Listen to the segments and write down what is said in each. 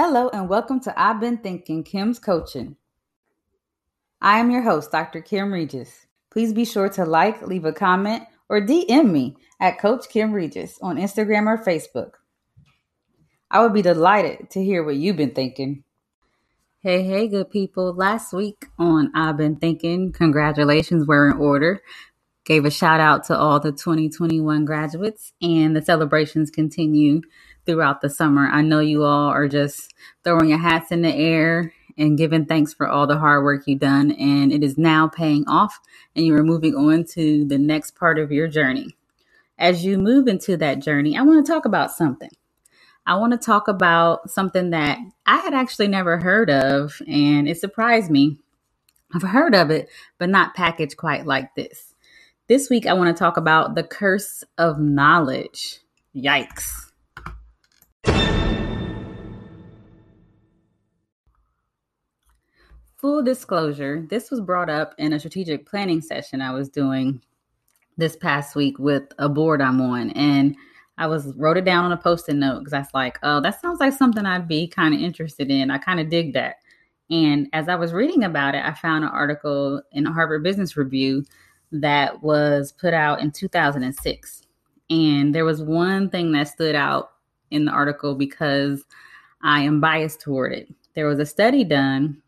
Hello, and welcome to I've Been Thinking Kim's Coaching. I am your host, Dr. Kim Regis. Please be sure to like, leave a comment, or DM me at Coach Kim Regis on Instagram or Facebook. I would be delighted to hear what you've been thinking. Hey, hey, good people. Last week on I've Been Thinking, congratulations were in order. Gave a shout out to all the 2021 graduates, and the celebrations continue throughout the summer. I know you all are just throwing your hats in the air and giving thanks for all the hard work you've done, and it is now paying off, and you are moving on to the next part of your journey. As you move into that journey, I want to talk about something. I want to talk about something that I had actually never heard of, and it surprised me. I've heard of it, but not packaged quite like this. This week, I want to talk about the curse of knowledge. Yikes. Full disclosure, this was brought up in a strategic planning session I was doing this past week with a board I'm on. And I was wrote it down on a post-it note because I was like, oh, that sounds like something I'd be kind of interested in. I kind of dig that. And as I was reading about it, I found an article in the Harvard Business Review that was put out in 2006. And there was one thing that stood out in the article because I am biased toward it. There was a study done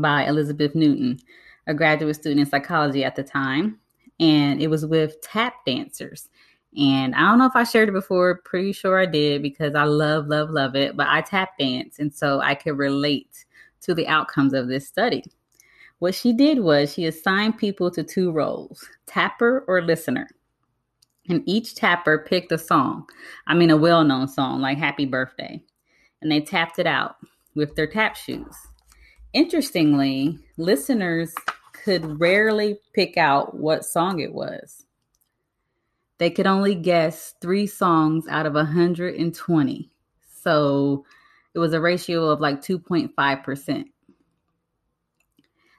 by Elizabeth Newton, a graduate student in psychology at the time. And it was with tap dancers. And I don't know if I shared it before, pretty sure I did because I love, love, love it. But I tap dance. And so I could relate to the outcomes of this study. What she did was she assigned people to two roles tapper or listener. And each tapper picked a song, I mean, a well known song like Happy Birthday. And they tapped it out with their tap shoes. Interestingly, listeners could rarely pick out what song it was. They could only guess three songs out of 120. So it was a ratio of like 2.5%.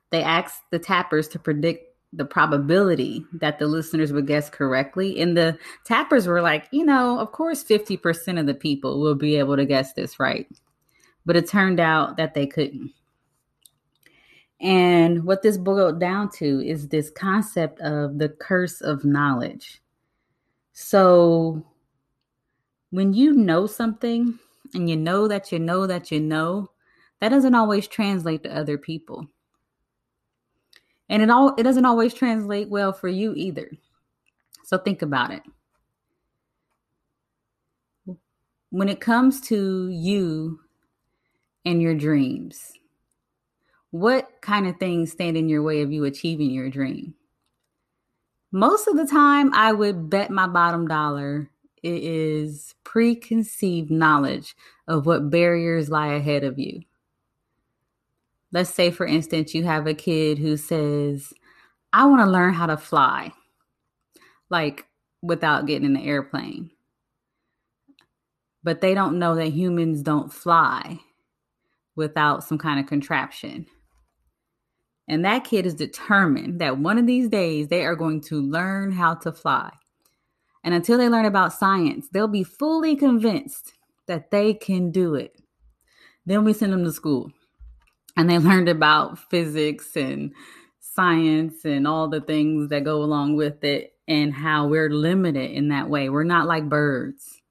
They asked the tappers to predict the probability that the listeners would guess correctly. And the tappers were like, you know, of course, 50% of the people will be able to guess this right. But it turned out that they couldn't. And what this boiled down to is this concept of the curse of knowledge. So when you know something and you know that you know that you know, that doesn't always translate to other people. And it all it doesn't always translate well for you either. So think about it. When it comes to you and your dreams, what kind of things stand in your way of you achieving your dream? Most of the time, I would bet my bottom dollar it is preconceived knowledge of what barriers lie ahead of you. Let's say, for instance, you have a kid who says, I want to learn how to fly, like without getting in the airplane. But they don't know that humans don't fly without some kind of contraption. And that kid is determined that one of these days they are going to learn how to fly. And until they learn about science, they'll be fully convinced that they can do it. Then we send them to school and they learned about physics and science and all the things that go along with it and how we're limited in that way. We're not like birds.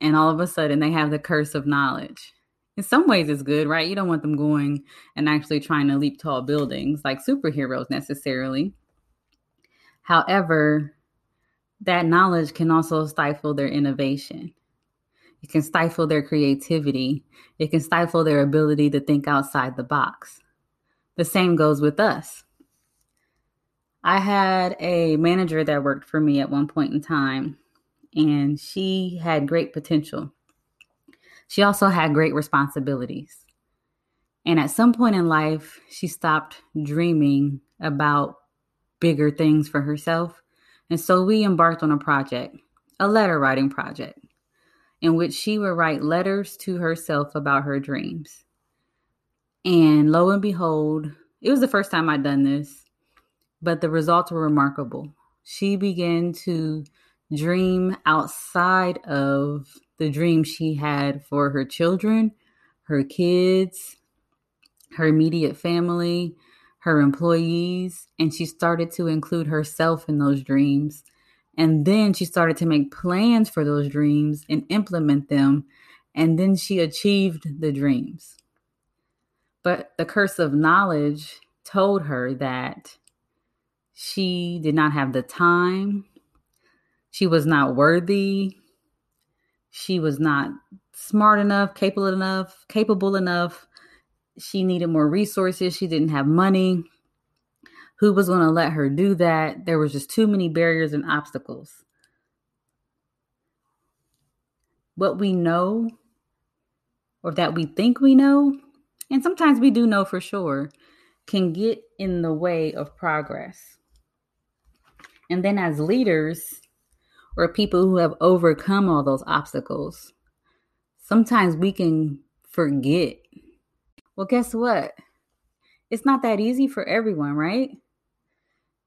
And all of a sudden they have the curse of knowledge in some ways it's good, right? You don't want them going and actually trying to leap tall buildings like superheroes necessarily. However, that knowledge can also stifle their innovation. It can stifle their creativity. It can stifle their ability to think outside the box. The same goes with us. I had a manager that worked for me at one point in time, and she had great potential. She also had great responsibilities. And at some point in life, she stopped dreaming about bigger things for herself. And so we embarked on a project, a letter writing project, in which she would write letters to herself about her dreams. And lo and behold, it was the first time I'd done this, but the results were remarkable. She began to dream outside of the dream she had for her children, her kids, her immediate family, her employees, and she started to include herself in those dreams. And then she started to make plans for those dreams and implement them. And then she achieved the dreams. But the curse of knowledge told her that she did not have the time, she was not worthy, she was not smart enough, capable enough, capable enough. She needed more resources, she didn't have money. Who was going to let her do that? There was just too many barriers and obstacles. What we know or that we think we know, and sometimes we do know for sure, can get in the way of progress. And then as leaders or people who have overcome all those obstacles, sometimes we can forget. Well, guess what? It's not that easy for everyone, right?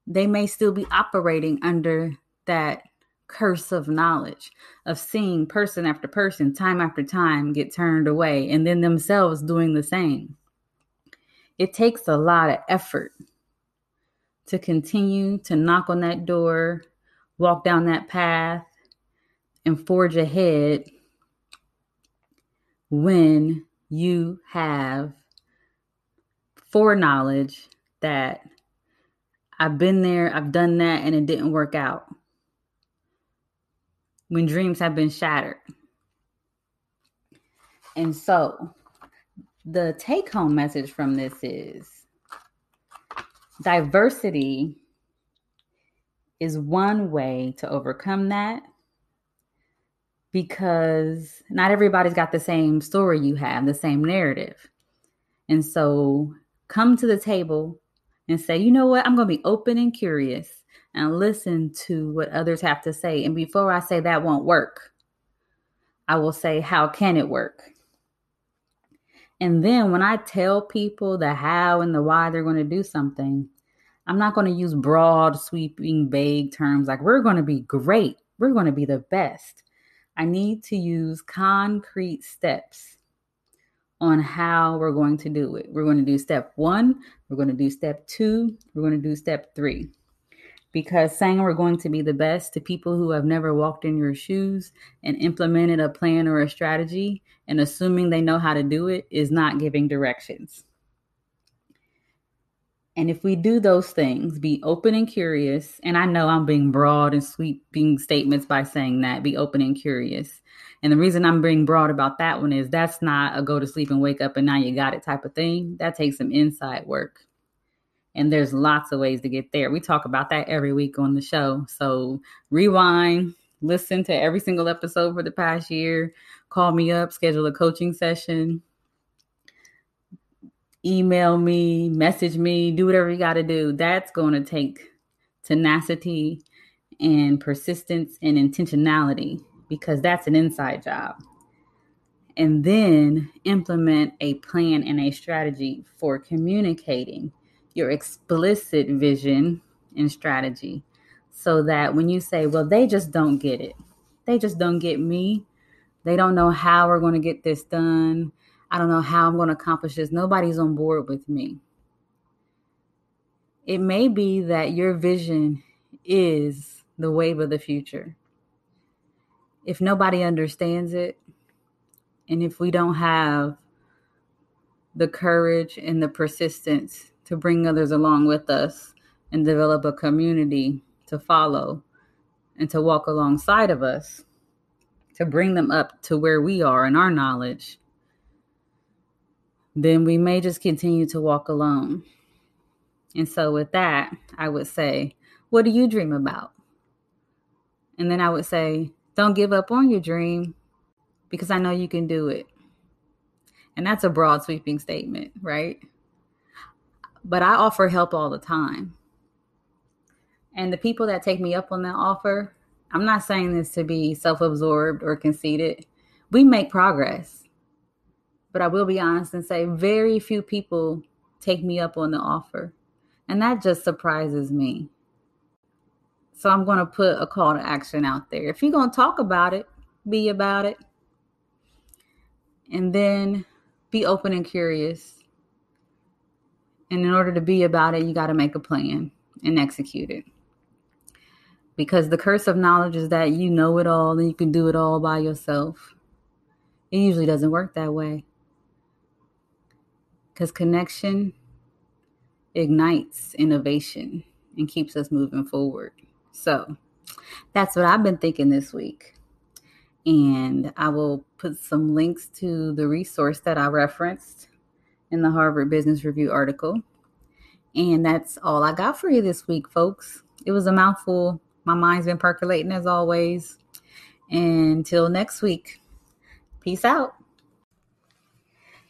They may still be operating under that curse of knowledge of seeing person after person, time after time, get turned away, and then themselves doing the same. It takes a lot of effort to continue to knock on that door, walk down that path, and forge ahead when you have foreknowledge that I've been there, I've done that, and it didn't work out. When dreams have been shattered. And so, the take home message from this is diversity is one way to overcome that because not everybody's got the same story you have, the same narrative. And so come to the table and say, you know what, I'm going to be open and curious and listen to what others have to say. And before I say that won't work, I will say, how can it work? And then when I tell people the how and the why they're going to do something, I'm not going to use broad, sweeping, vague terms like we're going to be great, we're going to be the best. I need to use concrete steps on how we're going to do it. We're going to do step one, we're going to do step two, we're going to do step three because saying we're going to be the best to people who have never walked in your shoes and implemented a plan or a strategy and assuming they know how to do it is not giving directions. And if we do those things, be open and curious, and I know I'm being broad and sweeping statements by saying that, be open and curious. And the reason I'm being broad about that one is that's not a go to sleep and wake up and now you got it type of thing. That takes some inside work. And there's lots of ways to get there. We talk about that every week on the show. So rewind, listen to every single episode for the past year, call me up, schedule a coaching session, email me, message me, do whatever you got to do. That's going to take tenacity and persistence and intentionality because that's an inside job. And then implement a plan and a strategy for communicating your explicit vision and strategy so that when you say, well, they just don't get it, they just don't get me, they don't know how we're going to get this done, I don't know how I'm going to accomplish this, nobody's on board with me. It may be that your vision is the wave of the future. If nobody understands it, and if we don't have the courage and the persistence to bring others along with us and develop a community to follow and to walk alongside of us, to bring them up to where we are in our knowledge, then we may just continue to walk alone. And so, with that, I would say, What do you dream about? And then I would say, Don't give up on your dream because I know you can do it. And that's a broad, sweeping statement, right? But I offer help all the time. And the people that take me up on that offer, I'm not saying this to be self absorbed or conceited. We make progress. But I will be honest and say very few people take me up on the offer. And that just surprises me. So I'm going to put a call to action out there. If you're going to talk about it, be about it. and then be open and curious. And in order to be about it, you got to make a plan and execute it. Because the curse of knowledge is that you know it all and you can do it all by yourself. It usually doesn't work that way. Because connection ignites innovation and keeps us moving forward. So that's what I've been thinking this week. And I will put some links to the resource that I referenced in the Harvard Business Review article. And that's all I got for you this week, folks. It was a mouthful. My mind's been percolating as always. Until next week, peace out.